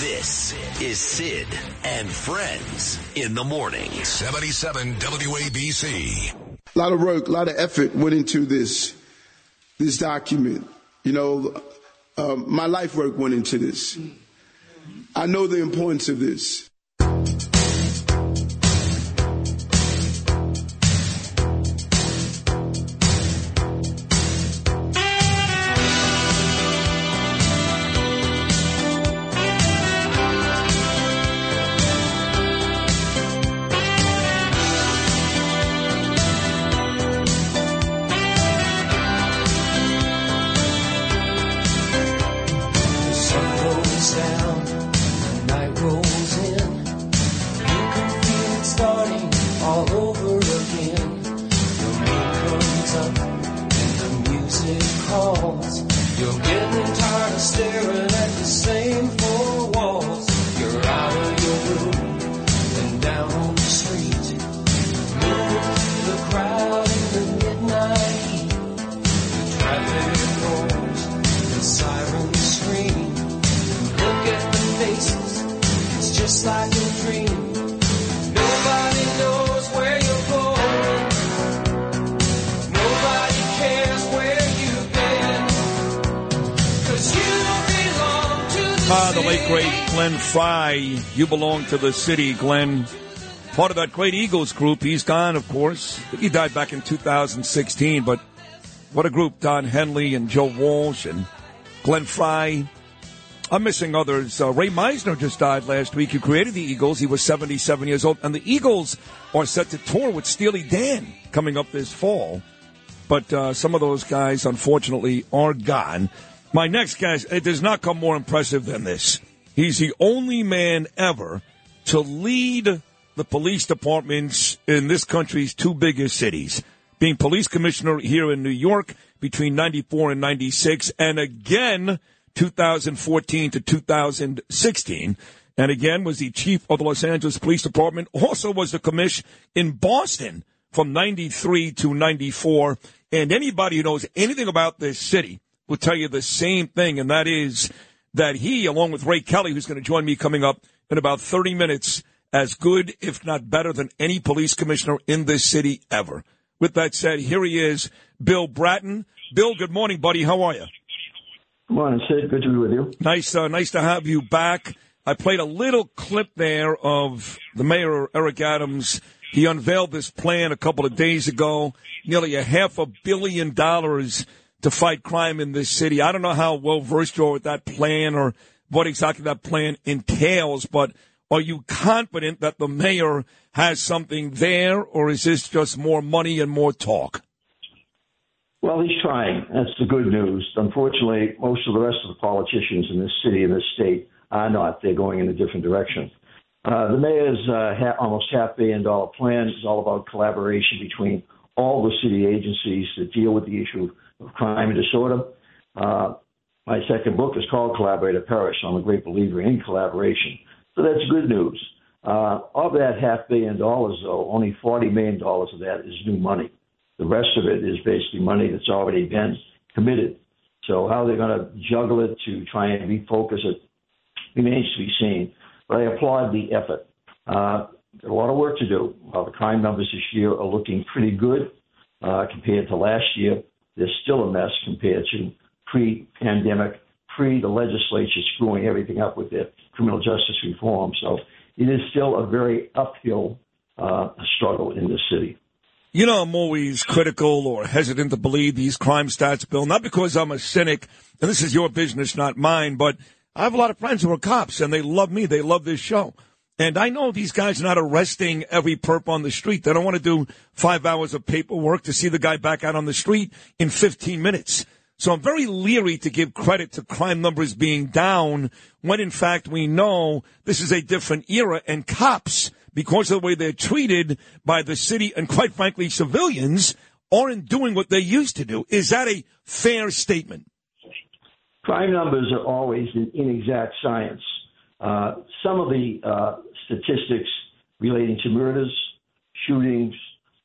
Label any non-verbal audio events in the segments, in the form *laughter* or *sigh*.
This is Sid and Friends in the morning. 77 WABC. A lot of work, a lot of effort went into this this document. You know, um, my life work went into this. I know the importance of this. Ah, the late great Glenn Frey. You belong to the city, Glenn. Part of that great Eagles group. He's gone, of course. He died back in 2016, but what a group. Don Henley and Joe Walsh and Glenn Frey. I'm missing others. Uh, Ray Meisner just died last week. He created the Eagles. He was 77 years old. And the Eagles are set to tour with Steely Dan coming up this fall. But uh, some of those guys, unfortunately, are gone. My next guy, it does not come more impressive than this. He's the only man ever to lead the police departments in this country's two biggest cities, being police commissioner here in New York between 94 and 96, and again 2014 to 2016. And again was the chief of the Los Angeles Police Department, also was the commish in Boston from 93 to 94. And anybody who knows anything about this city will tell you the same thing, and that is that he, along with Ray Kelly, who's going to join me coming up in about 30 minutes, as good, if not better, than any police commissioner in this city ever. With that said, here he is, Bill Bratton. Bill, good morning, buddy. How are you? Good morning, Sid. Good to be with you. Nice, uh, nice to have you back. I played a little clip there of the mayor, Eric Adams. He unveiled this plan a couple of days ago, nearly a half a billion dollars to fight crime in this city. I don't know how well versed you are with that plan or what exactly that plan entails, but are you confident that the mayor has something there, or is this just more money and more talk? Well, he's trying. That's the good news. Unfortunately, most of the rest of the politicians in this city and this state are not. They're going in a different direction. Uh, the mayor's uh, ha- almost half billion dollar plan is all about collaboration between all the city agencies that deal with the issue of crime and disorder. Uh, my second book is called Collaborate or Perish. I'm a great believer in collaboration. So that's good news. Uh, of that half billion dollars, though, only $40 million of that is new money. The rest of it is basically money that's already been committed. So how they're going to juggle it to try and refocus it remains to be seen. But I applaud the effort. Uh, a lot of work to do. While the crime numbers this year are looking pretty good uh, compared to last year, they're still a mess compared to pre-pandemic, pre the legislature screwing everything up with their criminal justice reform. So it is still a very uphill uh, struggle in this city. You know, I'm always critical or hesitant to believe these crime stats, Bill, not because I'm a cynic, and this is your business, not mine, but I have a lot of friends who are cops, and they love me. They love this show. And I know these guys are not arresting every perp on the street. They don't want to do five hours of paperwork to see the guy back out on the street in 15 minutes. So I'm very leery to give credit to crime numbers being down when in fact we know this is a different era and cops, because of the way they're treated by the city and quite frankly civilians, aren't doing what they used to do. Is that a fair statement? Crime numbers are always an inexact science. Uh, some of the uh, statistics relating to murders, shootings,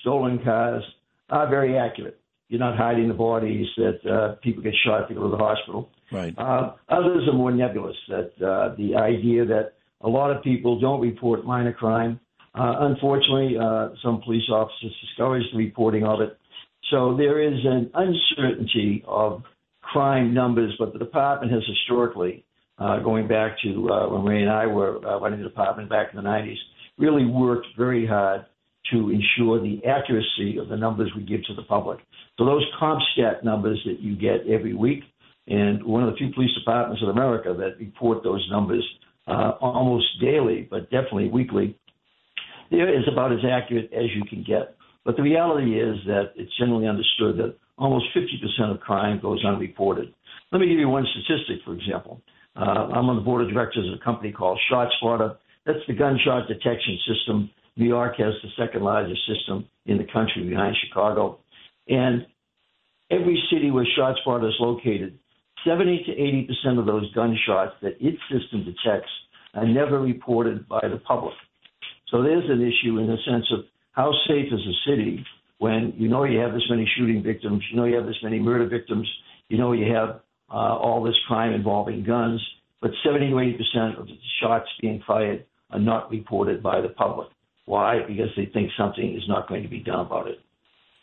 stolen cars are very accurate. You're not hiding the bodies that uh, people get shot to go to the hospital. Right. Uh, others are more nebulous. That uh, the idea that a lot of people don't report minor crime. Uh, unfortunately, uh, some police officers discourage the reporting of it. So there is an uncertainty of crime numbers, but the department has historically, uh, going back to uh, when Ray and I were uh, running the department back in the 90s, really worked very hard to ensure the accuracy of the numbers we give to the public. So those CompStat numbers that you get every week, and one of the few police departments in America that report those numbers uh, almost daily, but definitely weekly, there is about as accurate as you can get. But the reality is that it's generally understood that almost 50% of crime goes unreported. Let me give you one statistic, for example. Uh, I'm on the board of directors of a company called ShotSpotter. That's the gunshot detection system. New York has the second largest system in the country behind Chicago. And every city where ShotSpotter is located, 70 to 80 percent of those gunshots that its system detects are never reported by the public. So there's an issue in the sense of how safe is a city when you know you have this many shooting victims, you know you have this many murder victims, you know you have uh, all this crime involving guns, but 70 to 80 percent of the shots being fired are not reported by the public. Why? Because they think something is not going to be done about it.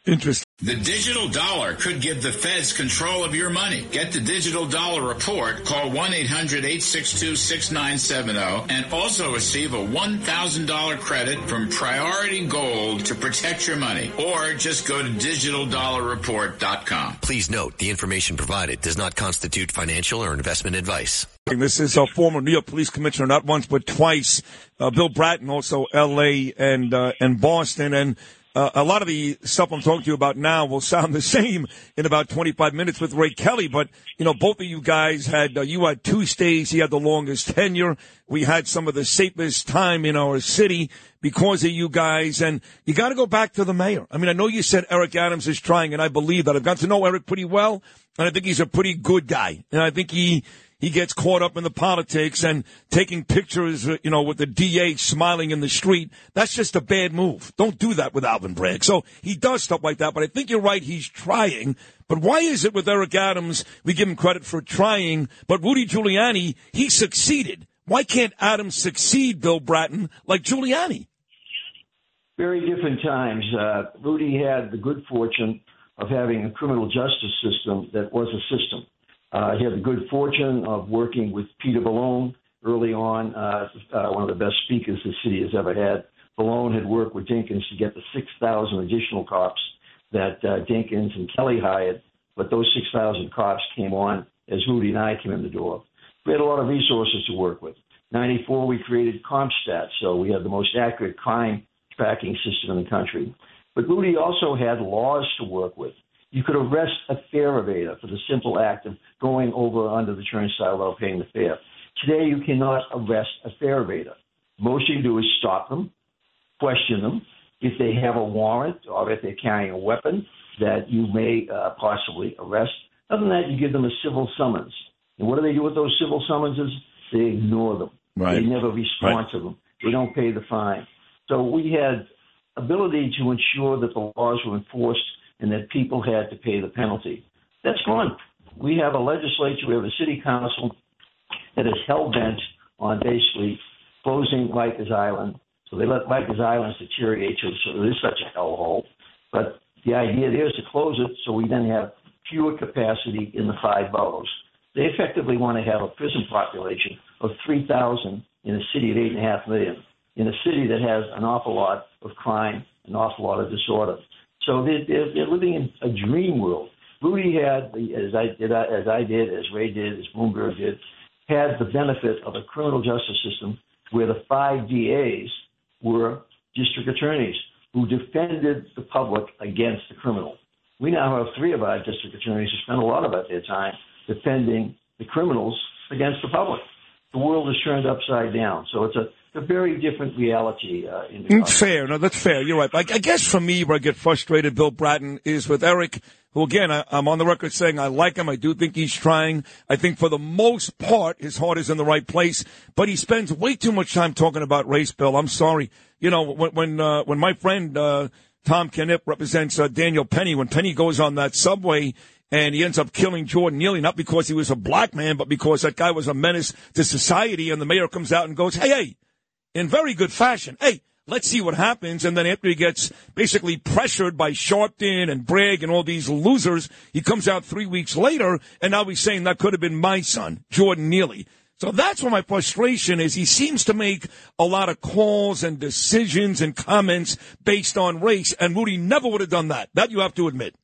Interesting. The digital dollar could give the feds control of your money. Get the digital dollar report. Call 1-800-862-6970 and also receive a $1,000 credit from Priority Gold to protect your money. Or just go to digitaldollarreport.com. Please note the information provided does not constitute financial or investment advice. This is a former New York Police Commissioner, not once but twice. Uh, Bill Bratton, also L.A. and uh, and Boston, and uh, a lot of the stuff I'm talking to you about now will sound *laughs* the same in about 25 minutes with Ray Kelly. But you know, both of you guys had uh, you had two stays. He had the longest tenure. We had some of the safest time in our city because of you guys. And you got to go back to the mayor. I mean, I know you said Eric Adams is trying, and I believe that. I've got to know Eric pretty well, and I think he's a pretty good guy. And I think he he gets caught up in the politics and taking pictures, uh, you know, with the DA smiling in the street. That's just a bad move. Don't do that with Alvin Bragg. So he does stuff like that, but I think you're right. He's trying. But why is it with Eric Adams, we give him credit for trying, but Rudy Giuliani, he succeeded. Why can't Adams succeed, Bill Bratton, like Giuliani? Very different times. Uh, Rudy had the good fortune of having a criminal justice system that was a system. Uh, he had the good fortune of working with Peter Vallone early on, uh, uh, one of the best speakers the city has ever had. Vallone had worked with Dinkins to get the 6,000 additional cops that uh, Dinkins and Kelly hired, but those 6,000 cops came on as Rudy and I came in the door. We had a lot of resources to work with. 94, we created CompStat, so we had the most accurate crime tracking system in the country. But Rudy also had laws to work with. You could arrest a fare evader for the simple act of going over under the turnstile without paying the fare. Today, you cannot arrest a fare evader. Most you can do is stop them, question them. If they have a warrant or if they're carrying a weapon that you may uh, possibly arrest. Other than that, you give them a civil summons. And what do they do with those civil summonses? They ignore them. Right. They never respond Right. to them. They don't pay the fine. So we had ability to ensure that the laws were enforced and that people had to pay the penalty. That's gone. We have a legislature, we have a city council that is hell bent on basically closing Rikers Island. So they let Rikers Island deteriorate so it is such a hellhole. But the idea there is to close it so we then have fewer capacity in the five boroughs. They effectively want to have a prison population of 3,000 in a city of 8.5 million, in a city that has an awful lot of crime, an awful lot of disorder. So they're, they're, they're living in a dream world. Rudy had, as I did, as I did, as Ray did, as Bloomberg did, had the benefit of a criminal justice system where the five DAs were district attorneys who defended the public against the criminal. We now have three of our district attorneys who spend a lot of their time defending the criminals against the public. The world is turned upside down. So it's a, a very different reality uh, in the Mm. Fair. No, that's fair. You're right. I, I guess for me, where I get frustrated, Bill Bratton, is with Eric, who again, I, I'm on the record saying I like him. I do think he's trying. I think for the most part, his heart is in the right place, but he spends way too much time talking about race, Bill. I'm sorry. You know, when, when, uh, when my friend, uh, Tom Kenniff represents uh, Daniel Penny, when Penny goes on that subway and he ends up killing Jordan Neely, not because he was a black man, but because that guy was a menace to society. And the mayor comes out and goes, hey, hey, in very good fashion, hey, let's see what happens. And then after he gets basically pressured by Sharpton and Bragg and all these losers, he comes out three weeks later, and now he's saying that could have been my son, Jordan Neely. So that's where my frustration is. He seems to make a lot of calls and decisions and comments based on race, and Rudy never would have done that. That you have to admit.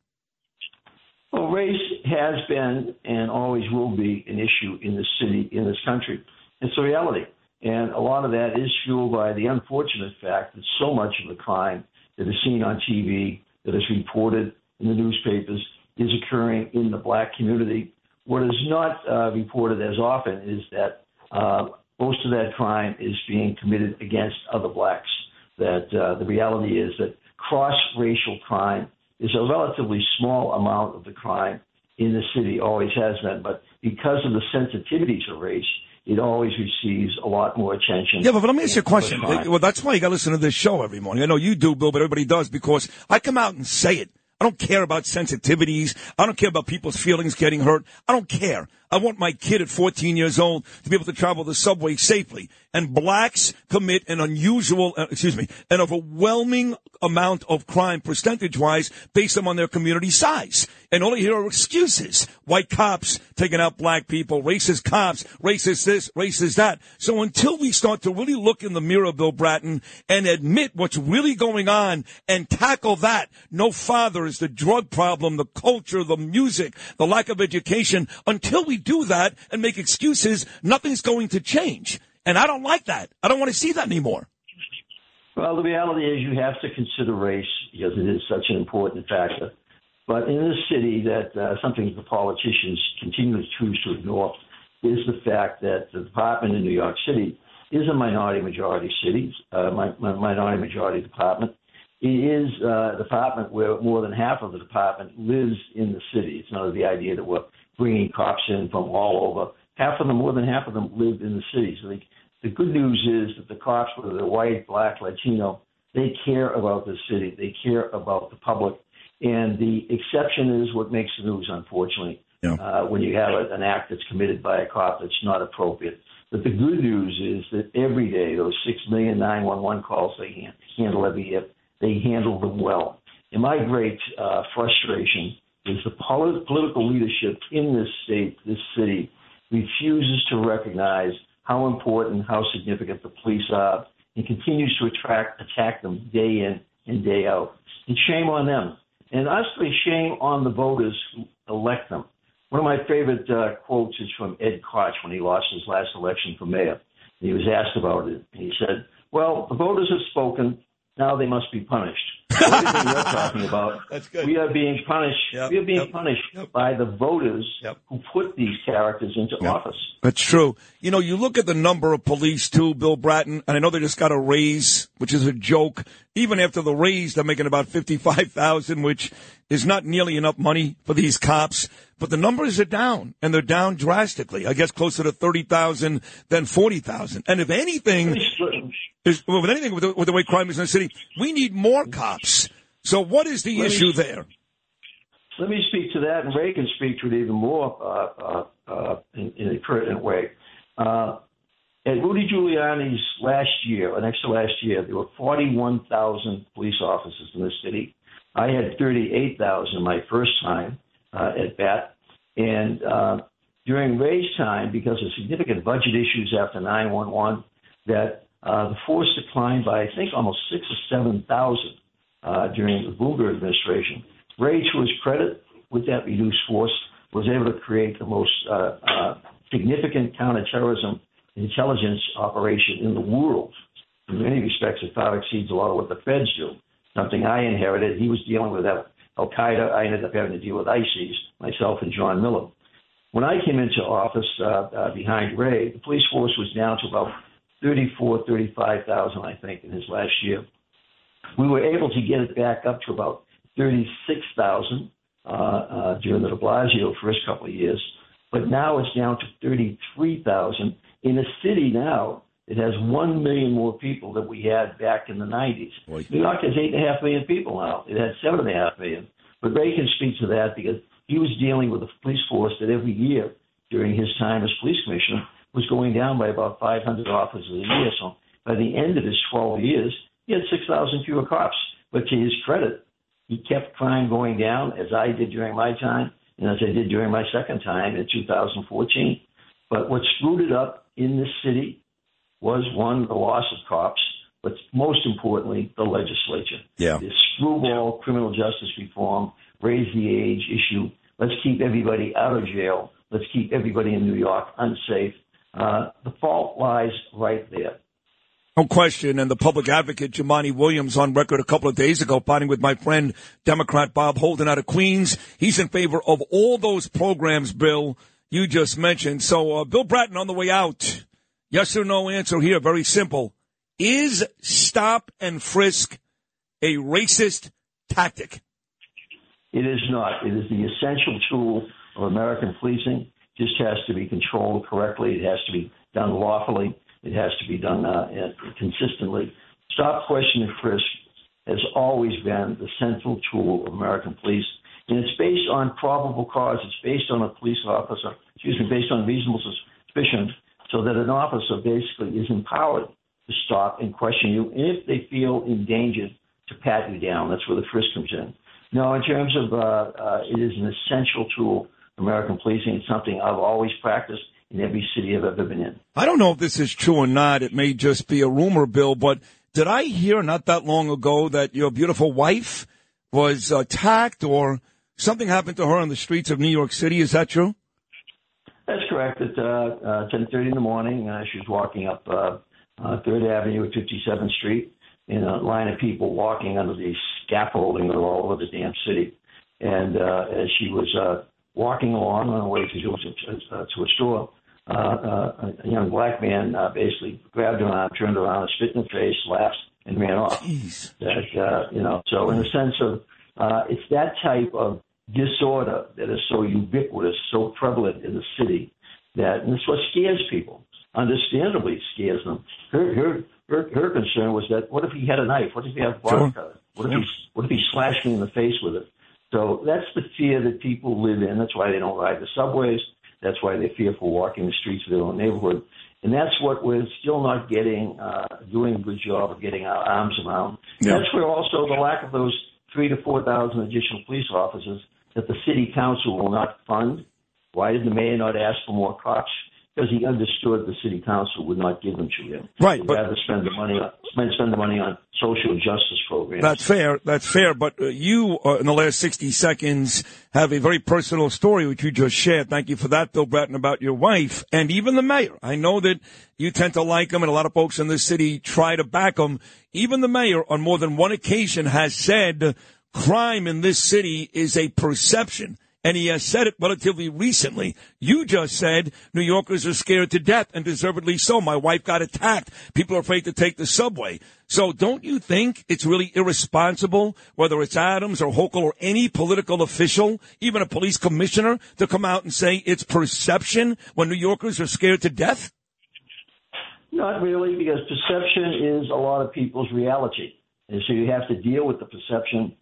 Well, race has been and always will be an issue in this city, in this country. It's a reality. And a lot of that is fueled by the unfortunate fact that so much of the crime that is seen on TV, that is reported in the newspapers, is occurring in the black community. What is not uh, reported as often is that uh, most of that crime is being committed against other blacks. That uh, the reality is that cross racial crime is a relatively small amount of the crime in the city, always has been. But because of the sensitivities of race, it always receives a lot more attention. Yeah, but, but let me ask you a question. Well, that's why you got to listen to this show every morning. I know you do, Bill, but everybody does because I come out and say it. I don't care about sensitivities. I don't care about people's feelings getting hurt. I don't care. I want my kid at 14 years old to be able to travel the subway safely. And blacks commit an unusual, uh, excuse me, an overwhelming amount of crime percentage wise based on their community size. And all you hear are excuses. White cops taking out black people, racist cops, racist this, racist that. So until we start to really look in the mirror, Bill Bratton, and admit what's really going on and tackle that, no fathers, the drug problem, the culture, the music, the lack of education, until we do that and make excuses, nothing's going to change. And I don't like that. I don't want to see that anymore. Well, the reality is you have to consider race because it is such an important factor. But in this city, that uh, something the politicians continue to choose to ignore is the fact that the department in New York City is a minority majority city, uh, minority majority department. It is uh, a department where more than half of the department lives in the city. It's not the idea that we're bringing cops in from all over. Half of them, more than half of them, live in the city. So they, the good news is that the cops, whether they're white, black, Latino, they care about the city. They care about the public. And the exception is what makes the news, unfortunately, yeah. uh, when you have a, an act that's committed by a cop that's not appropriate. But the good news is that every day, those 6 million 911 calls they handle every year, they handle them well. And my great uh, frustration is the political leadership in this state, this city, refuses to recognize how important, how significant the police are, and continues to attract, attack them day in and day out. And shame on them. And honestly, shame on the voters who elect them. One of my favorite uh, quotes is from Ed Koch when he lost his last election for mayor. He was asked about it. And he said, Well, the voters have spoken. Now they must be punished *laughs* everything you're talking about. That's good. We are being punished. Yep. We are being yep. punished yep. by the voters who put these characters into office. That's true. You know, you look at the number of police too, Bill Bratton, and I know they just got a raise, which is a joke. Even after the raise, they're making about fifty-five thousand, which is not nearly enough money for these cops. But the numbers are down, and they're down drastically. I guess closer to thirty thousand than forty thousand. And if anything, is, well, with anything with the, with the, way crime is in the city, we need more cops. So, what is the let issue me, there? Let me speak to that, and Ray can speak to it even more uh, uh, uh, in, in, a pertinent way. Uh, at Rudy Giuliani's last year, or next to last year, there were 41,000 police officers in the city. I had 38,000 my first time uh, at bat, and uh, during Ray's time, because of significant budget issues after 911, that uh, the force declined by, I think, almost six or 7,000 uh, during the Bloomberg administration. Ray, to his credit, with that reduced force, was able to create the most uh, uh, significant counterterrorism intelligence operation in the world. In many respects, it far exceeds a lot of what the feds do. Something I inherited. He was dealing with Al Qaeda. I ended up having to deal with ISIS, myself and John Miller. When I came into office uh, uh, behind Ray, the police force was down to about 34, 35,000, I think, in his last year. We were able to get it back up to about 36,000 uh, uh, during the de Blasio first couple of years, but now it's down to 33,000 in a city now it has 1 million more people than we had back in the 90s. Boy. New York has 8.5 million people now. It had 7.5 million. But Ray can speak to that because he was dealing with a police force that every year during his time as police commissioner was going down by about 500 officers a year. So by the end of his 12 years, he had 6,000 fewer cops. But to his credit, he kept crime going down, as I did during my time, and as I did during my second time in 2014. But what screwed it up in this city was one, the loss of cops, but most importantly, the legislature. Yeah. This screwball criminal justice reform, raise the age issue. Let's keep everybody out of jail. Let's keep everybody in New York unsafe. Uh, the fault lies right there. No question. And the public advocate, Jumaane Williams, on record a couple of days ago, fighting with my friend, Democrat Bob Holden out of Queens. He's in favor of all those programs, Bill, you just mentioned. So, uh, Bill Bratton on the way out. Yes or no answer here. Very simple. Is stop and frisk a racist tactic? It is not. It is the essential tool of American policing. Just has to be controlled correctly. It has to be done lawfully. It has to be done uh, consistently. Stop, question, and frisk has always been the central tool of American police, and it's based on probable cause. It's based on a police officer, excuse me, based on reasonable suspicion, so that an officer basically is empowered to stop and question you if they feel endangered to pat you down. That's where the frisk comes in. No, in terms of uh, uh, it is an essential tool American policing. It's something I've always practiced in every city I've ever been in. I don't know if this is true or not. It may just be a rumor, Bill, but did I hear not that long ago that your beautiful wife was attacked or something happened to her on the streets of New York City? Is that true? That's correct. At uh, uh, 10:30 in the morning, uh, she was walking up uh, uh, Third Avenue at 57th Street in a line of people walking under the scaffolding all over the damn city. And uh, as she was uh, walking along on her way to, to, uh, to a store, uh, uh, a young black man uh, basically grabbed her arm, turned around, spit in the face, laughed, and ran off. Jeez. That uh, you know, so in the sense of uh, it's that type of disorder that is so ubiquitous, so prevalent in the city that, and it's what scares people. Understandably, scares them. Her, her, her, her concern was that what if he had a knife? What if he had a Sure. vodka? What if he, what if he slashed me in the face with it? So that's the fear that people live in. That's why they don't ride the subways. That's why they're fearful walking the streets of their own neighborhood. And that's what we're still not getting, uh, doing a good job of getting our arms around. Yeah. That's where also the lack of those three to 4,000 additional police officers that the city council will not fund. Why did the mayor not ask for more cops? Because he understood the city council would not give them to him. Right, He'd but- rather spend the money on spend, spend the money on social justice programs. That's fair. That's fair. But uh, you, uh, in the last 60 seconds, have a very personal story which you just shared. Thank you for that, Bill Bratton, about your wife and even the mayor. I know that you tend to like him and a lot of folks in this city try to back him. Even the mayor on more than one occasion has said crime in this city is a perception. And he has said it relatively recently. You just said New Yorkers are scared to death and deservedly so. My wife got attacked. People are afraid to take the subway. So don't you think it's really irresponsible, whether it's Adams or Hochul or any political official, even a police commissioner, to come out and say it's perception when New Yorkers are scared to death? Not really, because perception is a lot of people's reality. And so you have to deal with the perception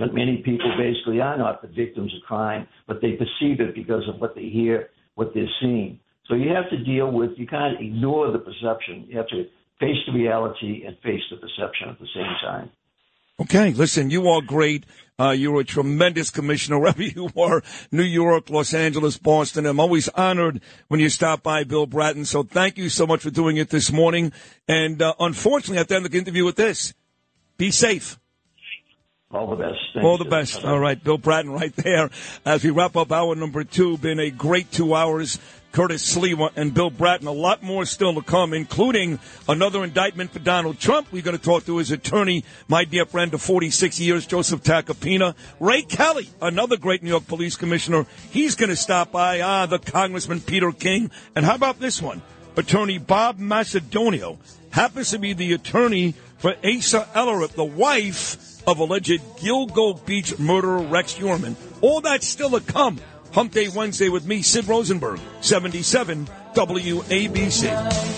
that many people basically are not the victims of crime, but they perceive it because of what they hear, what they're seeing. So you have to deal with, you can't ignore the perception. You have to face the reality and face the perception at the same time. Okay, listen, you are great. Uh, you're a tremendous commissioner, *laughs* wherever you are, New York, Los Angeles, Boston. I'm always honored when you stop by, Bill Bratton. So thank you so much for doing it this morning. And uh, unfortunately, I have to end the interview with this. Be safe. All the best. Thank All the best. All right, Bill Bratton right there. As we wrap up hour number two, been a great two hours. Curtis Sliwa and Bill Bratton. A lot more still to come, including another indictment for Donald Trump. We're going to talk to his attorney, my dear friend of 46 years, Joseph Tacopina. Ray Kelly, another great New York police commissioner. He's going to stop by. Ah, the Congressman Peter King. And how about this one? Attorney Bob Macedonio happens to be the attorney for Asa Ellerup, the wife of alleged Gilgo Beach murderer Rex Heuermann. All that's still to come. Hump Day Wednesday with me, Sid Rosenberg, 77 WABC.